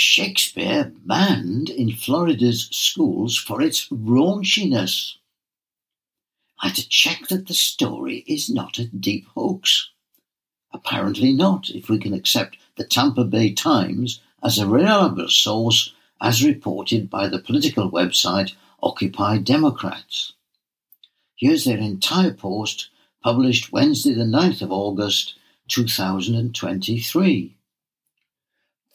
Shakespeare banned in Florida's schools for its raunchiness. I had to check that the story is not a deep hoax. Apparently not, if we can accept the Tampa Bay Times as a reliable source as reported by the political website Occupy Democrats. Here's their entire post published Wednesday, the 9th of August, 2023.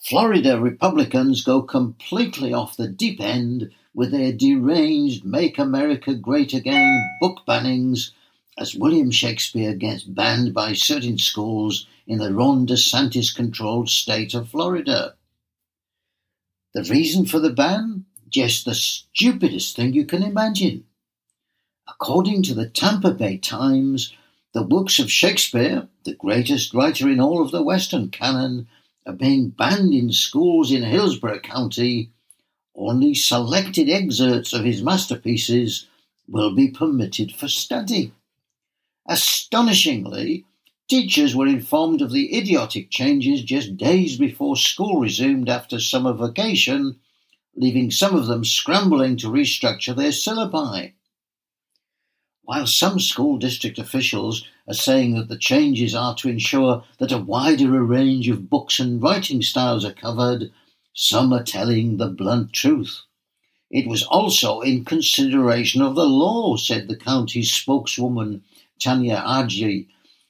Florida Republicans go completely off the deep end with their deranged Make America Great Again book bannings as William Shakespeare gets banned by certain schools in the Ron DeSantis controlled state of Florida. The reason for the ban? Just the stupidest thing you can imagine. According to the Tampa Bay Times, the works of Shakespeare, the greatest writer in all of the Western canon, are being banned in schools in Hillsborough County. Only selected excerpts of his masterpieces will be permitted for study. Astonishingly, Teachers were informed of the idiotic changes just days before school resumed after summer vacation, leaving some of them scrambling to restructure their syllabi. While some school district officials are saying that the changes are to ensure that a wider range of books and writing styles are covered, some are telling the blunt truth. It was also in consideration of the law, said the county's spokeswoman Tanya Arja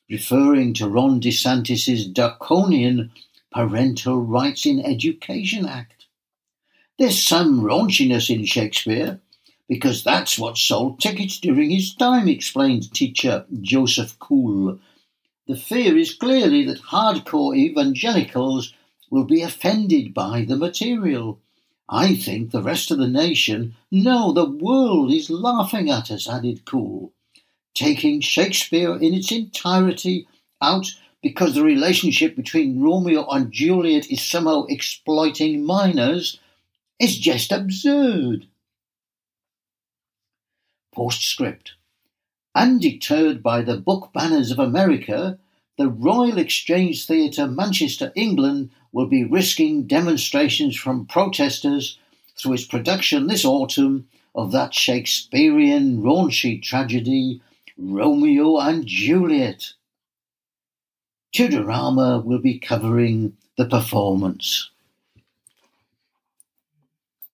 referring to Ron DeSantis' draconian Parental Rights in Education Act. There's some raunchiness in Shakespeare, because that's what sold tickets during his time, explained teacher Joseph Cool. The fear is clearly that hardcore evangelicals will be offended by the material. I think the rest of the nation, no, the world is laughing at us, added Cool taking Shakespeare in its entirety out because the relationship between Romeo and Juliet is somehow exploiting minors is just absurd. Postscript. Undeterred by the book banners of America, the Royal Exchange Theatre, Manchester, England, will be risking demonstrations from protesters through its production this autumn of that Shakespearean raunchy tragedy Romeo and Juliet. Tudorama will be covering the performance.